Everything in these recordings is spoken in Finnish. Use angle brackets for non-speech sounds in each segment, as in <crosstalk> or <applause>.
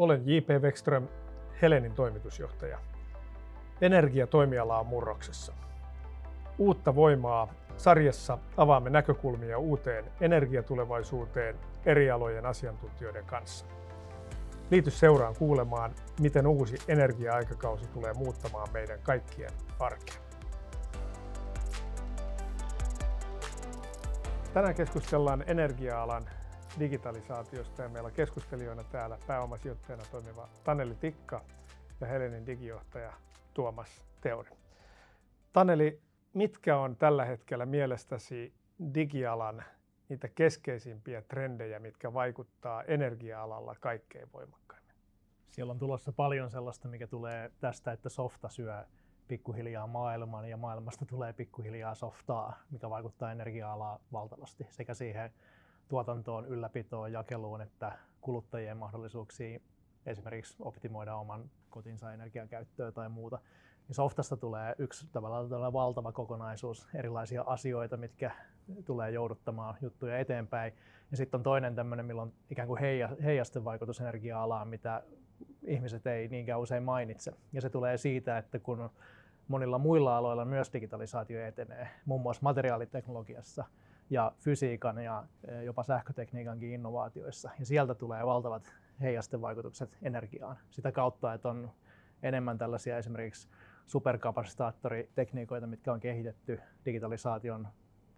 Olen J.P. Wexström, Helenin toimitusjohtaja. Energiatoimiala on murroksessa. Uutta voimaa sarjassa avaamme näkökulmia uuteen energiatulevaisuuteen eri alojen asiantuntijoiden kanssa. Liity seuraan kuulemaan, miten uusi energia-aikakausi tulee muuttamaan meidän kaikkien arkea. Tänään keskustellaan energia-alan digitalisaatiosta ja meillä on keskustelijoina täällä pääomasijoittajana toimiva Taneli Tikka ja Helenin digijohtaja Tuomas Teori. Taneli, mitkä on tällä hetkellä mielestäsi digialan niitä keskeisimpiä trendejä, mitkä vaikuttaa energia-alalla kaikkein voimakkaimmin? Siellä on tulossa paljon sellaista, mikä tulee tästä, että softa syö pikkuhiljaa maailman ja maailmasta tulee pikkuhiljaa softaa, mikä vaikuttaa energia-alaa valtavasti sekä siihen tuotantoon, ylläpitoon, jakeluun että kuluttajien mahdollisuuksiin esimerkiksi optimoida oman kotinsa energiakäyttöä tai muuta. Ja softasta tulee yksi tavallaan valtava kokonaisuus erilaisia asioita, mitkä tulee jouduttamaan juttuja eteenpäin. Ja sitten on toinen tämmöinen, millä on ikään kuin heijasten vaikutus energia-alaan, mitä ihmiset ei niinkään usein mainitse. Ja se tulee siitä, että kun monilla muilla aloilla myös digitalisaatio etenee, muun muassa materiaaliteknologiassa ja fysiikan ja jopa sähkötekniikankin innovaatioissa. Ja sieltä tulee valtavat heijastevaikutukset energiaan. Sitä kautta, että on enemmän tällaisia esimerkiksi superkapasitaattoritekniikoita, mitkä on kehitetty digitalisaation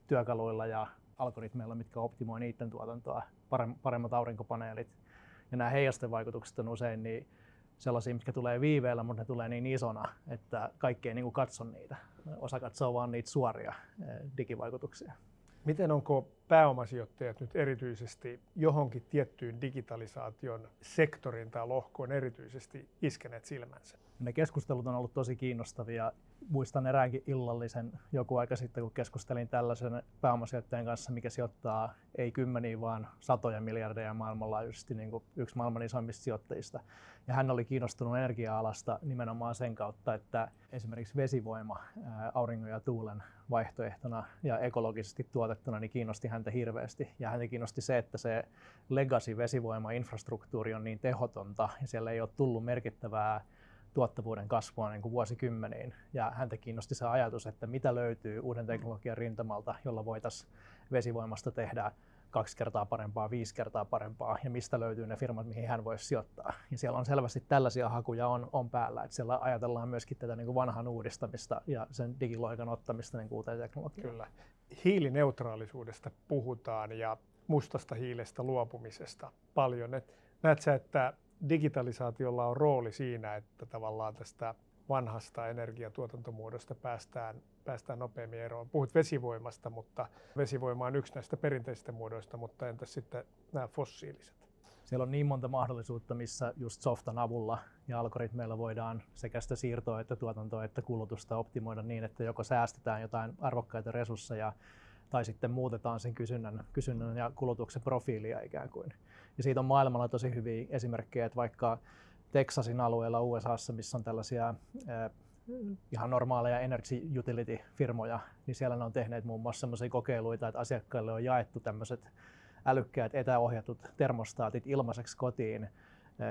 työkaluilla ja algoritmeilla, mitkä optimoi niiden tuotantoa, paremmat aurinkopaneelit. Ja nämä heijastevaikutukset on usein niin sellaisia, mitkä tulee viiveellä, mutta ne tulee niin isona, että kaikki ei niin katso niitä. Osa katsoo vaan niitä suoria digivaikutuksia. Miten onko pääomasijoittajat nyt erityisesti johonkin tiettyyn digitalisaation sektorin tai lohkoon erityisesti iskeneet silmänsä? Ne keskustelut on ollut tosi kiinnostavia muistan eräänkin illallisen joku aika sitten, kun keskustelin tällaisen pääomasijoittajan kanssa, mikä sijoittaa ei kymmeniä, vaan satoja miljardeja maailmanlaajuisesti niin kuin yksi maailman isoimmista sijoittajista. Ja hän oli kiinnostunut energia-alasta nimenomaan sen kautta, että esimerkiksi vesivoima auringon ja tuulen vaihtoehtona ja ekologisesti tuotettuna niin kiinnosti häntä hirveästi. Ja häntä kiinnosti se, että se legacy vesivoima-infrastruktuuri on niin tehotonta ja siellä ei ole tullut merkittävää tuottavuuden kasvua niin kuin vuosikymmeniin. Ja häntä kiinnosti se ajatus, että mitä löytyy uuden teknologian rintamalta, jolla voitaisiin vesivoimasta tehdä kaksi kertaa parempaa, viisi kertaa parempaa ja mistä löytyy ne firmat, mihin hän voisi sijoittaa. Ja siellä on selvästi tällaisia hakuja on, on päällä, että siellä ajatellaan myöskin tätä niin kuin vanhan uudistamista ja sen digiloikan ottamista niin kuin uuteen teknologiaan. Kyllä. Hiilineutraalisuudesta puhutaan ja mustasta hiilestä luopumisesta paljon. Et näet sä, että digitalisaatiolla on rooli siinä, että tavallaan tästä vanhasta energiatuotantomuodosta päästään, päästään nopeammin eroon. Puhut vesivoimasta, mutta vesivoima on yksi näistä perinteisistä muodoista, mutta entäs sitten nämä fossiiliset? Siellä on niin monta mahdollisuutta, missä just softan avulla ja algoritmeilla voidaan sekä sitä siirtoa että tuotantoa että kulutusta optimoida niin, että joko säästetään jotain arvokkaita resursseja tai sitten muutetaan sen kysynnän, kysynnän ja kulutuksen profiilia ikään kuin. Ja siitä on maailmalla tosi hyviä esimerkkejä, että vaikka Texasin alueella USAssa, missä on tällaisia eh, ihan normaaleja energy utility-firmoja, niin siellä ne on tehneet muun muassa sellaisia kokeiluita, että asiakkaille on jaettu tämmöiset älykkäät etäohjatut termostaatit ilmaiseksi kotiin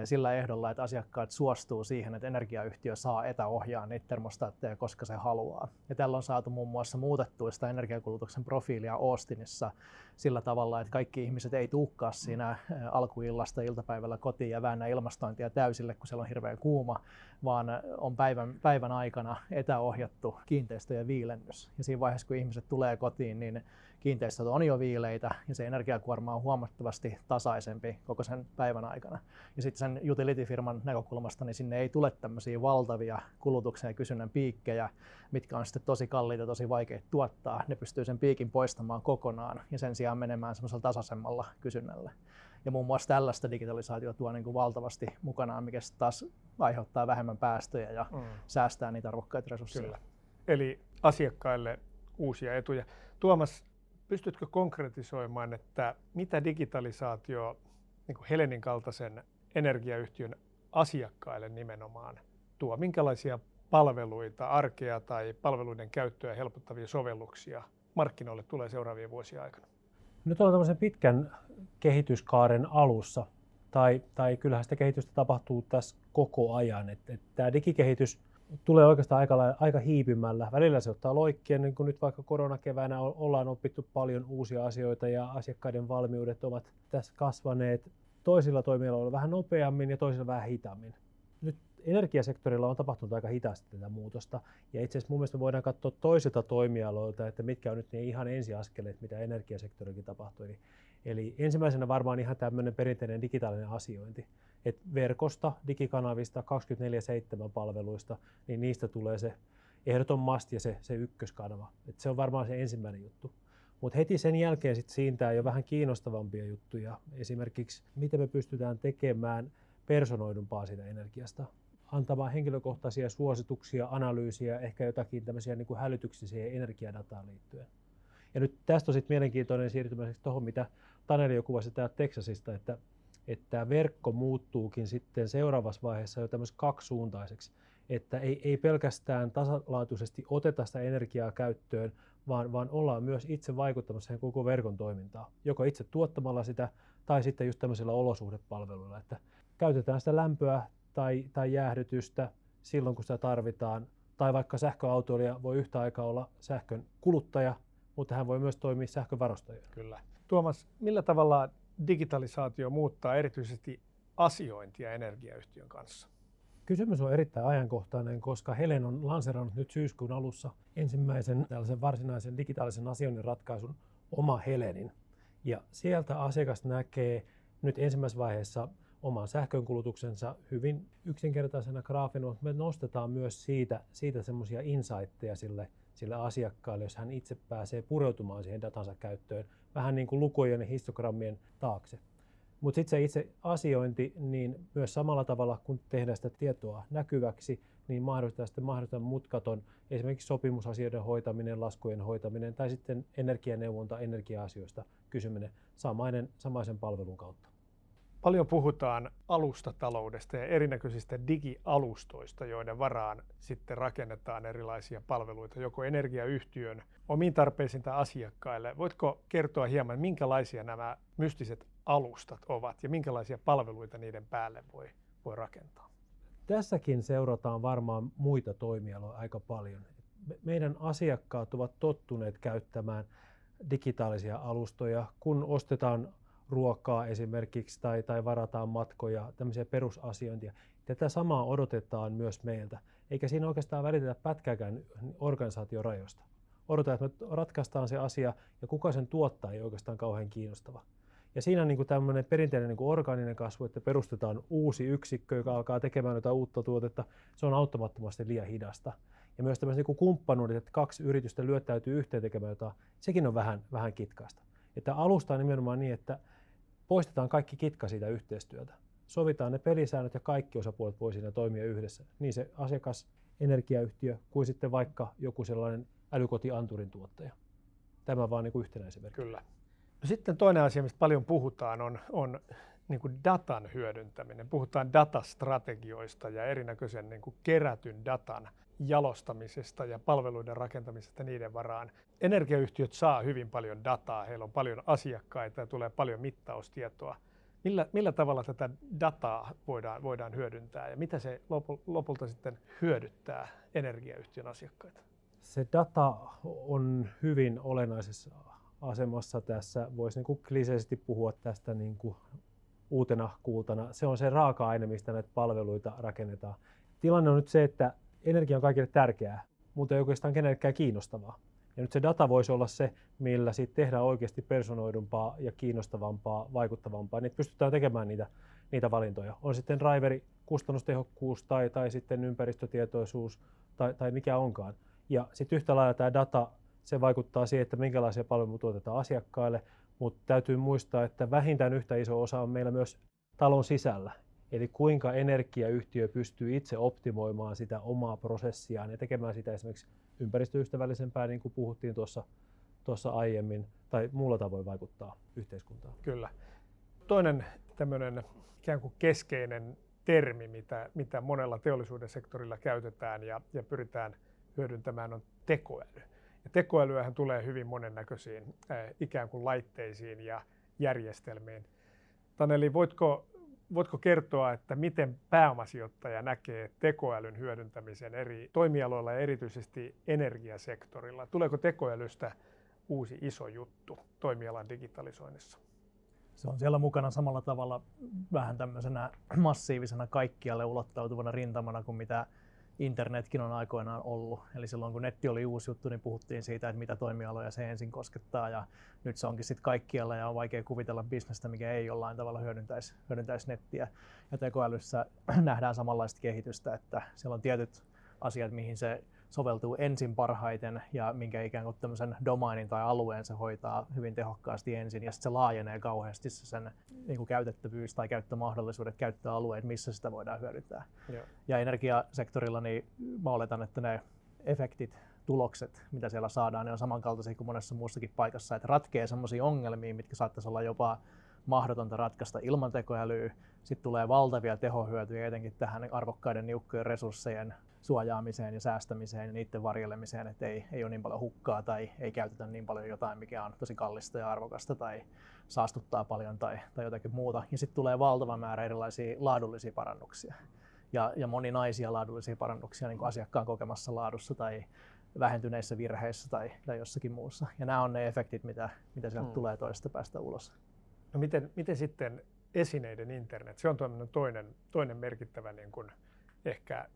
sillä ehdolla, että asiakkaat suostuu siihen, että energiayhtiö saa etäohjaa niitä termostaatteja, koska se haluaa. Ja tällä on saatu muun muassa muutettua sitä energiakulutuksen profiilia Austinissa sillä tavalla, että kaikki ihmiset ei tuukkaa siinä alkuillasta iltapäivällä kotiin ja väännä ilmastointia täysille, kun siellä on hirveän kuuma, vaan on päivän, päivän aikana etäohjattu kiinteistöjen viilennys. Ja siinä vaiheessa, kun ihmiset tulee kotiin, niin kiinteistöt on jo viileitä ja se energiakuorma on huomattavasti tasaisempi koko sen päivän aikana. Ja sitten sen utility-firman näkökulmasta, niin sinne ei tule tämmöisiä valtavia kulutuksen ja kysynnän piikkejä, mitkä on sitten tosi kalliita, tosi vaikeita tuottaa. Ne pystyy sen piikin poistamaan kokonaan ja sen sijaan menemään semmoisella tasaisemmalla kysynnällä. Ja muun muassa tällaista digitalisaatio tuo niin kuin valtavasti mukanaan, mikä taas aiheuttaa vähemmän päästöjä ja mm. säästää niitä arvokkaita resursseja. Kyllä. Eli asiakkaille uusia etuja. Tuomas, pystytkö konkretisoimaan, että mitä digitalisaatio niin kuin Helenin kaltaisen energiayhtiön asiakkaille nimenomaan tuo? Minkälaisia palveluita, arkea tai palveluiden käyttöä helpottavia sovelluksia markkinoille tulee seuraavien vuosien aikana? Nyt ollaan tämmöisen pitkän kehityskaaren alussa. tai, tai kyllähän sitä kehitystä tapahtuu tässä koko ajan. Että, että tämä digikehitys tulee oikeastaan aika, aika hiipimällä. Välillä se ottaa loikkia, niin kuin nyt vaikka koronakeväänä ollaan opittu paljon uusia asioita ja asiakkaiden valmiudet ovat tässä kasvaneet. Toisilla toimialoilla vähän nopeammin ja toisilla vähän hitaammin. Nyt energiasektorilla on tapahtunut aika hitaasti tätä muutosta. Ja itse asiassa mun mielestä me voidaan katsoa toisilta toimialoilta, että mitkä on nyt ne ihan ensiaskeleet, mitä energiasektorillakin tapahtuu. Eli, eli ensimmäisenä varmaan ihan tämmöinen perinteinen digitaalinen asiointi. Et verkosta, digikanavista, 24-7 palveluista, niin niistä tulee se ehdoton must ja se, se ykköskanava. Et se on varmaan se ensimmäinen juttu. Mutta heti sen jälkeen sit siintää jo vähän kiinnostavampia juttuja. Esimerkiksi, miten me pystytään tekemään personoidumpaa siitä energiasta antamaan henkilökohtaisia suosituksia, analyysiä, ehkä jotakin tämmöisiä niin kuin hälytyksiä siihen energiadataan liittyen. Ja nyt tästä on sitten mielenkiintoinen siirtymiseksi tuohon, mitä Taneli jo kuvasi täältä Texasista, että, että verkko muuttuukin sitten seuraavassa vaiheessa jo tämmöiseksi kaksisuuntaiseksi, että ei, ei pelkästään tasalaatuisesti oteta sitä energiaa käyttöön, vaan, vaan ollaan myös itse vaikuttamassa siihen koko verkon toimintaan, joko itse tuottamalla sitä tai sitten just tämmöisillä olosuhdepalveluilla, että käytetään sitä lämpöä tai, tai jäähdytystä silloin, kun sitä tarvitaan. Tai vaikka sähköautoilija voi yhtä aikaa olla sähkön kuluttaja, mutta hän voi myös toimia sähkövarustajana. Kyllä. Tuomas, millä tavalla digitalisaatio muuttaa erityisesti asiointia energiayhtiön kanssa? Kysymys on erittäin ajankohtainen, koska Helen on lanserannut nyt syyskuun alussa ensimmäisen tällaisen varsinaisen digitaalisen asioinnin ratkaisun oma Helenin. Ja sieltä asiakas näkee nyt ensimmäisessä vaiheessa oman sähkönkulutuksensa hyvin yksinkertaisena graafina, mutta me nostetaan myös siitä, siitä semmoisia insightteja sille, sille asiakkaalle, jos hän itse pääsee pureutumaan siihen datansa käyttöön vähän niin kuin lukujen ja histogrammien taakse. Mutta sitten se itse asiointi, niin myös samalla tavalla kun tehdään sitä tietoa näkyväksi, niin mahdollistaa sitten mahdollisimman mutkaton esimerkiksi sopimusasioiden hoitaminen, laskujen hoitaminen tai sitten energianeuvonta, energia-asioista kysyminen samaisen palvelun kautta. Paljon puhutaan alustataloudesta ja erinäköisistä digialustoista, joiden varaan sitten rakennetaan erilaisia palveluita, joko energiayhtiön omiin tarpeisiin tai asiakkaille. Voitko kertoa hieman, minkälaisia nämä mystiset alustat ovat ja minkälaisia palveluita niiden päälle voi, voi rakentaa? Tässäkin seurataan varmaan muita toimialoja aika paljon. Meidän asiakkaat ovat tottuneet käyttämään digitaalisia alustoja, kun ostetaan ruokaa esimerkiksi tai, tai varataan matkoja, tämmöisiä perusasiointia. Tätä samaa odotetaan myös meiltä, eikä siinä oikeastaan välitetä pätkääkään organisaatiorajoista. Odotetaan, että me ratkaistaan se asia ja kuka sen tuottaa ei oikeastaan kauhean kiinnostava. Ja siinä on niin tämmöinen perinteinen niin orgaaninen kasvu, että perustetaan uusi yksikkö, joka alkaa tekemään jotain uutta tuotetta, se on auttamattomasti liian hidasta. Ja myös tämmöiset niin kumppanuudet, että kaksi yritystä lyöttäytyy yhteen tekemään jotain, sekin on vähän, vähän kitkaista. Että alusta on nimenomaan niin, että poistetaan kaikki kitka siitä yhteistyötä. Sovitaan ne pelisäännöt ja kaikki osapuolet voi siinä toimia yhdessä. Niin se asiakas, energiayhtiö kuin sitten vaikka joku sellainen älykotianturin tuottaja. Tämä vaan niin kuin yhtenä esimerkkinä. Kyllä. No sitten toinen asia, mistä paljon puhutaan, on, on niin kuin datan hyödyntäminen. Puhutaan datastrategioista ja erinäköisen niin kuin kerätyn datan jalostamisesta ja palveluiden rakentamisesta niiden varaan. Energiayhtiöt saa hyvin paljon dataa, heillä on paljon asiakkaita ja tulee paljon mittaustietoa. Millä, millä tavalla tätä dataa voidaan, voidaan hyödyntää ja mitä se lopulta sitten hyödyttää energiayhtiön asiakkaita? Se data on hyvin olennaisessa asemassa tässä. Voisi niin kliseisesti puhua tästä niin kuin uutena kultana. Se on se raaka-aine, mistä näitä palveluita rakennetaan. Tilanne on nyt se, että energia on kaikille tärkeää, mutta ei oikeastaan kenellekään kiinnostavaa. Ja nyt se data voisi olla se, millä siitä tehdään oikeasti personoidumpaa ja kiinnostavampaa, vaikuttavampaa, niin pystytään tekemään niitä, niitä valintoja. On sitten driveri, kustannustehokkuus tai, tai sitten ympäristötietoisuus tai, tai mikä onkaan. Ja sitten yhtä lailla tämä data, se vaikuttaa siihen, että minkälaisia palveluja tuotetaan asiakkaille, mutta täytyy muistaa, että vähintään yhtä iso osa on meillä myös talon sisällä. Eli kuinka energiayhtiö pystyy itse optimoimaan sitä omaa prosessiaan ja tekemään sitä esimerkiksi ympäristöystävällisempää, niin kuin puhuttiin tuossa, tuossa aiemmin, tai muulla tavoin vaikuttaa yhteiskuntaan. Kyllä. Toinen tämmöinen ikään kuin keskeinen termi, mitä, mitä monella teollisuuden sektorilla käytetään ja, ja pyritään hyödyntämään, on tekoäly. Ja tekoälyähän tulee hyvin monennäköisiin äh, ikään kuin laitteisiin ja järjestelmiin. Taneli, voitko voitko kertoa, että miten pääomasijoittaja näkee tekoälyn hyödyntämisen eri toimialoilla ja erityisesti energiasektorilla? Tuleeko tekoälystä uusi iso juttu toimialan digitalisoinnissa? Se on siellä mukana samalla tavalla vähän tämmöisenä massiivisena kaikkialle ulottautuvana rintamana kuin mitä internetkin on aikoinaan ollut. Eli silloin kun netti oli uusi juttu, niin puhuttiin siitä, että mitä toimialoja se ensin koskettaa. Ja nyt se onkin sitten kaikkialla ja on vaikea kuvitella bisnestä, mikä ei jollain tavalla hyödyntäisi, hyödyntäisi nettiä. Ja tekoälyssä <clears throat> nähdään samanlaista kehitystä, että siellä on tietyt asiat, mihin se soveltuu ensin parhaiten ja minkä ikään kuin tämmöisen domainin tai alueen se hoitaa hyvin tehokkaasti ensin ja sitten se laajenee kauheasti se sen niin kuin käytettävyys tai käyttömahdollisuudet, käyttöalueet, missä sitä voidaan hyödyntää. Joo. Ja energiasektorilla niin mä oletan, että ne efektit, tulokset, mitä siellä saadaan, ne on samankaltaisia kuin monessa muussakin paikassa, että ratkee sellaisia ongelmia, mitkä saattaisi olla jopa mahdotonta ratkaista ilman tekoälyä. Sitten tulee valtavia tehohyötyjä etenkin tähän arvokkaiden niukkojen resurssejen suojaamiseen ja säästämiseen ja niiden varjelemiseen, että ei, ei ole niin paljon hukkaa tai ei käytetä niin paljon jotain, mikä on tosi kallista ja arvokasta tai saastuttaa paljon tai, tai jotakin muuta. Ja sitten tulee valtava määrä erilaisia laadullisia parannuksia ja, ja moninaisia laadullisia parannuksia niin kuin asiakkaan kokemassa laadussa tai vähentyneissä virheissä tai, tai jossakin muussa. Ja nämä on ne efektit, mitä, mitä sieltä hmm. tulee toista päästä ulos. No miten, miten sitten esineiden internet? Se on toinen, toinen merkittävä niin kuin ehkä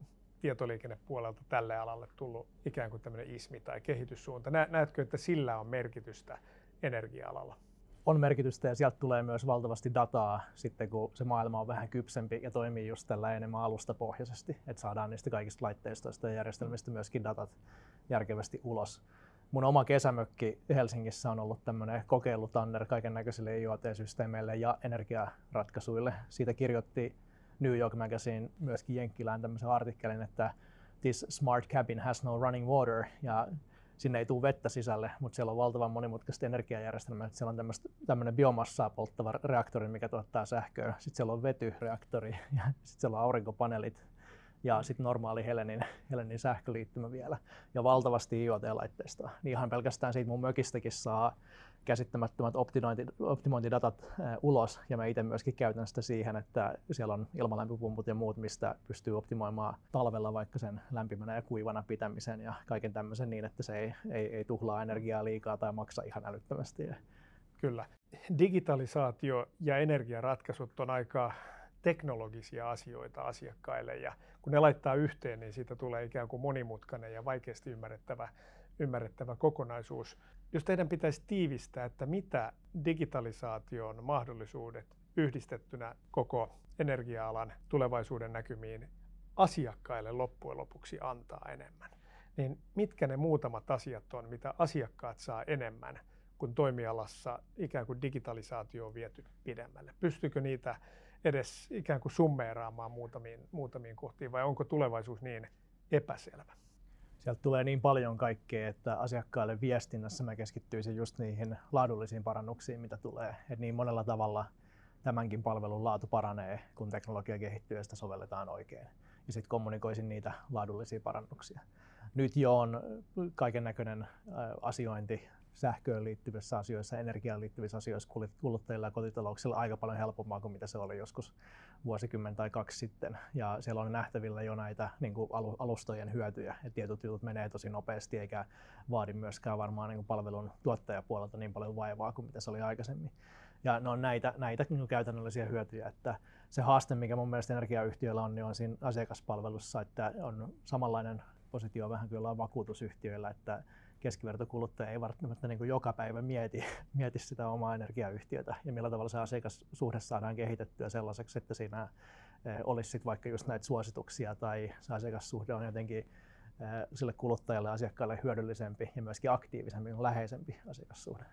tietoliikennepuolelta tälle alalle tullut ikään kuin tämmöinen ismi tai kehityssuunta. Näetkö, että sillä on merkitystä energia-alalla? On merkitystä ja sieltä tulee myös valtavasti dataa sitten, kun se maailma on vähän kypsempi ja toimii just tällä enemmän alustapohjaisesti, että saadaan niistä kaikista laitteistoista ja järjestelmistä myöskin datat järkevästi ulos. Mun oma kesämökki Helsingissä on ollut tämmöinen kokeilutanner kaiken näköisille IoT-systeemeille ja energiaratkaisuille. Siitä kirjoitti New York Magazine myöskin Jenkkilään tämmöisen artikkelin, että this smart cabin has no running water ja sinne ei tule vettä sisälle, mutta siellä on valtavan monimutkaista energiajärjestelmää. Siellä on tämmöinen biomassaa polttava reaktori, mikä tuottaa sähköä. Sitten siellä on vetyreaktori ja sitten siellä on aurinkopaneelit ja sitten normaali Helenin, Helenin sähköliittymä vielä ja valtavasti IoT-laitteistoa. Niin ihan pelkästään siitä mun mökistäkin saa käsittämättömät optimointi, optimointidatat äh, ulos ja mä itse myöskin käytän sitä siihen, että siellä on ilmalämpöpumput ja muut, mistä pystyy optimoimaan talvella vaikka sen lämpimänä ja kuivana pitämisen ja kaiken tämmöisen niin, että se ei, ei, ei tuhlaa energiaa liikaa tai maksa ihan älyttömästi. Kyllä. Digitalisaatio ja energiaratkaisut on aika teknologisia asioita asiakkaille ja kun ne laittaa yhteen, niin siitä tulee ikään kuin monimutkainen ja vaikeasti ymmärrettävä, ymmärrettävä kokonaisuus. Jos teidän pitäisi tiivistää, että mitä digitalisaation mahdollisuudet yhdistettynä koko energia-alan tulevaisuuden näkymiin asiakkaille loppujen lopuksi antaa enemmän, niin mitkä ne muutamat asiat on, mitä asiakkaat saa enemmän, kun toimialassa ikään kuin digitalisaatio on viety pidemmälle? Pystyykö niitä edes ikään kuin summeeraamaan muutamiin, muutamiin kohtiin vai onko tulevaisuus niin epäselvä? Sieltä tulee niin paljon kaikkea, että asiakkaille viestinnässä mä keskittyisin just niihin laadullisiin parannuksiin, mitä tulee. Et niin monella tavalla tämänkin palvelun laatu paranee, kun teknologia kehittyy ja sitä sovelletaan oikein. Ja sitten kommunikoisin niitä laadullisia parannuksia. Nyt jo on kaiken näköinen asiointi sähköön liittyvissä asioissa, energiaan liittyvissä asioissa kuluttajilla ja kotitalouksilla aika paljon helpompaa kuin mitä se oli joskus vuosikymmen tai kaksi sitten. Ja siellä on nähtävillä jo näitä niin kuin alustojen hyötyjä, että tietyt jutut menee tosi nopeasti eikä vaadi myöskään varmaan niin kuin palvelun tuottajapuolelta niin paljon vaivaa kuin mitä se oli aikaisemmin. Ja ne on näitä, näitä niin käytännöllisiä hyötyjä, että se haaste, mikä mun mielestä energiayhtiöillä on, niin on siinä asiakaspalvelussa, että on samanlainen positio vähän kuin jollain vakuutusyhtiöillä, että keskivertokuluttaja ei välttämättä niin joka päivä mieti, <laughs> mieti sitä omaa energiayhtiötä ja millä tavalla se asiakassuhde saadaan kehitettyä sellaiseksi, että siinä eh, olisi sit vaikka just näitä suosituksia tai se asiakassuhde on jotenkin eh, sille kuluttajalle asiakkaalle hyödyllisempi ja myöskin aktiivisempi, läheisempi asiakassuhde.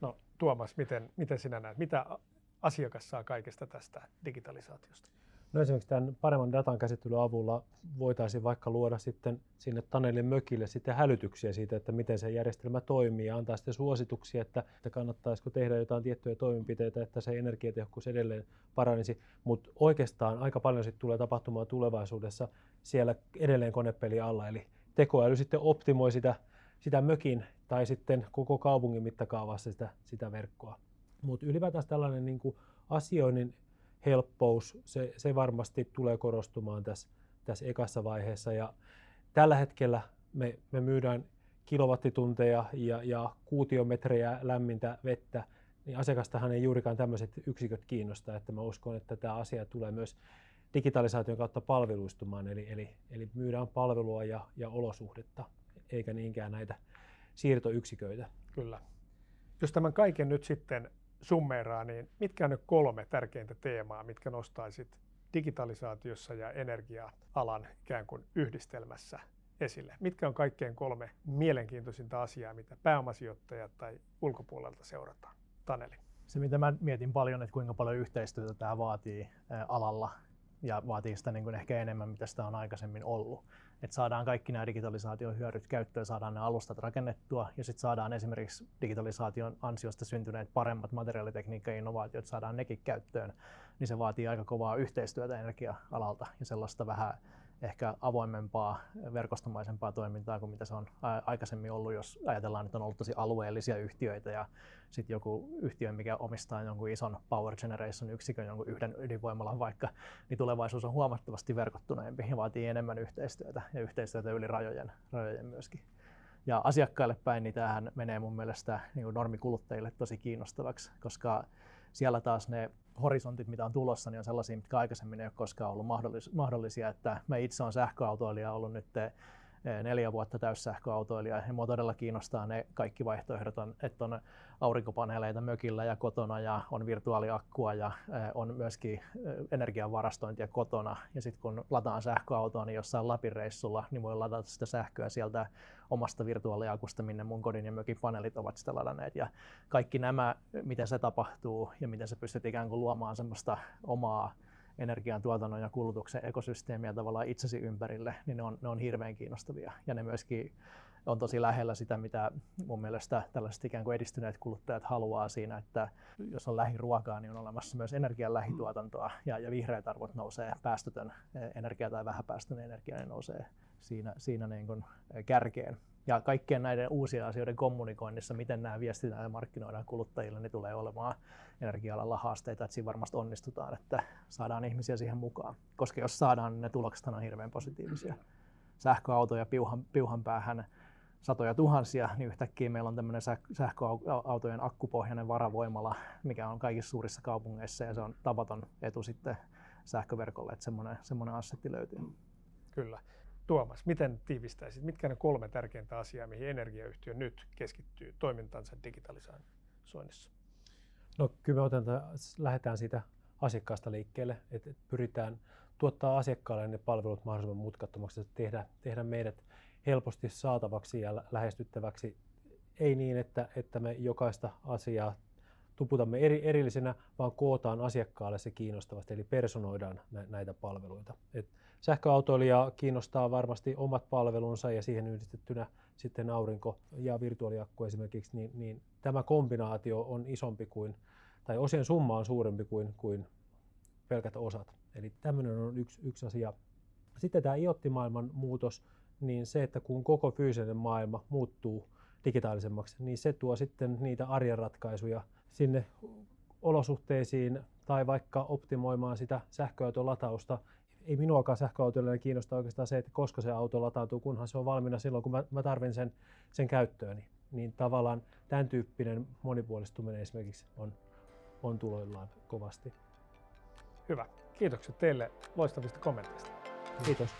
No Tuomas, miten, miten sinä näet, mitä asiakas saa kaikesta tästä digitalisaatiosta? No esimerkiksi tämän paremman datan käsittelyn avulla voitaisiin vaikka luoda sitten sinne Tanelin mökille sitten hälytyksiä siitä, että miten se järjestelmä toimii ja antaa sitten suosituksia, että, että kannattaisiko tehdä jotain tiettyjä toimenpiteitä, että se energiatehokkuus edelleen paranisi. Mutta oikeastaan aika paljon sitten tulee tapahtumaan tulevaisuudessa siellä edelleen konepeli alla, eli tekoäly sitten optimoi sitä, sitä mökin tai sitten koko kaupungin mittakaavassa sitä, sitä verkkoa. Mutta ylipäätään tällainen niin kuin asioinnin helppous, se, se varmasti tulee korostumaan tässä, tässä ekassa vaiheessa. Ja tällä hetkellä me, me myydään kilowattitunteja ja, ja kuutiometrejä lämmintä vettä, niin asiakastahan ei juurikaan tämmöiset yksiköt kiinnosta, että mä uskon, että tämä asia tulee myös digitalisaation kautta palveluistumaan, eli, eli, eli myydään palvelua ja, ja olosuhdetta, eikä niinkään näitä siirtoyksiköitä. Kyllä. Jos tämän kaiken nyt sitten summeeraa, niin mitkä on ne kolme tärkeintä teemaa, mitkä nostaisit digitalisaatiossa ja energia-alan ikään kuin yhdistelmässä esille? Mitkä on kaikkein kolme mielenkiintoisinta asiaa, mitä pääomasijoittajat tai ulkopuolelta seurataan? Taneli. Se, mitä mä mietin paljon, että kuinka paljon yhteistyötä tämä vaatii alalla ja vaatii sitä niin kuin ehkä enemmän, mitä sitä on aikaisemmin ollut. Että saadaan kaikki nämä digitalisaation hyödyt käyttöön, saadaan ne alustat rakennettua ja sitten saadaan esimerkiksi digitalisaation ansiosta syntyneet paremmat materiaalitekniikka ja innovaatiot, saadaan nekin käyttöön, niin se vaatii aika kovaa yhteistyötä energia-alalta ja sellaista vähän ehkä avoimempaa, verkostomaisempaa toimintaa kuin mitä se on aikaisemmin ollut, jos ajatellaan, että on ollut tosi alueellisia yhtiöitä ja sitten joku yhtiö, mikä omistaa jonkun ison power generation yksikön, jonkun yhden ydinvoimalan vaikka, niin tulevaisuus on huomattavasti verkottuneempi ja vaatii enemmän yhteistyötä ja yhteistyötä yli rajojen, rajojen myöskin. Ja asiakkaille päin niin tämähän menee mun mielestä niin normikuluttajille tosi kiinnostavaksi, koska siellä taas ne horisontit, mitä on tulossa, niin on sellaisia, mitkä aikaisemmin ei ole koskaan ollut mahdollisia. Että mä itse olen sähköautoilija ollut nyt neljä vuotta täyssähköautoilija ja mua todella kiinnostaa ne kaikki vaihtoehdot, on, että on aurinkopaneeleita mökillä ja kotona ja on virtuaaliakkua ja on myöskin energianvarastointia kotona. Ja sitten kun lataan sähköautoa, niin jossain Lapin reissulla, niin voi ladata sitä sähköä sieltä omasta virtuaaliakusta, minne mun kodin ja mökin paneelit ovat sitä ladanneet. Ja kaikki nämä, miten se tapahtuu ja miten se pystyt ikään kuin luomaan semmoista omaa energiantuotannon ja kulutuksen ekosysteemiä tavallaan itsesi ympärille, niin ne on, ne on hirveän kiinnostavia. Ja ne myöskin on tosi lähellä sitä, mitä mun mielestä tällaiset ikään kuin edistyneet kuluttajat haluaa siinä, että jos on lähiruokaa, niin on olemassa myös energian lähituotantoa ja, ja vihreät arvot nousee, päästötön energia tai vähäpäästöinen energia niin nousee siinä, siinä niin kuin kärkeen. Ja kaikkien näiden uusien asioiden kommunikoinnissa, miten nämä viestitään ja markkinoidaan kuluttajille, niin tulee olemaan energia-alalla haasteita, että siinä varmasti onnistutaan, että saadaan ihmisiä siihen mukaan. Koska jos saadaan, niin ne tulokset on hirveän positiivisia. Sähköautoja piuhan, piuhan päähän satoja tuhansia, niin yhtäkkiä meillä on tämmöinen sähköautojen akkupohjainen varavoimala, mikä on kaikissa suurissa kaupungeissa ja se on tapaton etu sitten sähköverkolle, että semmoinen, semmoinen assetti löytyy. Kyllä. Tuomas, miten tiivistäisit? Mitkä ne kolme tärkeintä asiaa, mihin energiayhtiö nyt keskittyy toimintansa digitalisoinnissa? No kyllä me otetaan, lähdetään siitä asiakkaasta liikkeelle, että pyritään tuottaa asiakkaalle ne palvelut mahdollisimman mutkattomaksi, että tehdä, tehdä meidät helposti saatavaksi ja lähestyttäväksi. Ei niin, että, että me jokaista asiaa tuputamme eri, erillisenä, vaan kootaan asiakkaalle se kiinnostavasti, eli personoidaan nä, näitä palveluita. Et sähköautoilija kiinnostaa varmasti omat palvelunsa ja siihen yhdistettynä sitten aurinko- ja virtuaaliakku esimerkiksi, niin, niin tämä kombinaatio on isompi kuin, tai osien summa on suurempi kuin, kuin pelkät osat. Eli tämmöinen on yksi, yksi asia. Sitten tämä iottimaailman muutos, niin se, että kun koko fyysinen maailma muuttuu digitaalisemmaksi, niin se tuo sitten niitä arjen ratkaisuja sinne olosuhteisiin tai vaikka optimoimaan sitä sähköauton latausta. Ei minuakaan sähköautoille kiinnosta oikeastaan se, että koska se auto latautuu, kunhan se on valmiina silloin, kun mä, mä tarvin sen, sen käyttööni. Niin tavallaan tämän tyyppinen monipuolistuminen esimerkiksi on, on tuloillaan kovasti. Hyvä. Kiitokset teille loistavista kommenteista. Kiitos.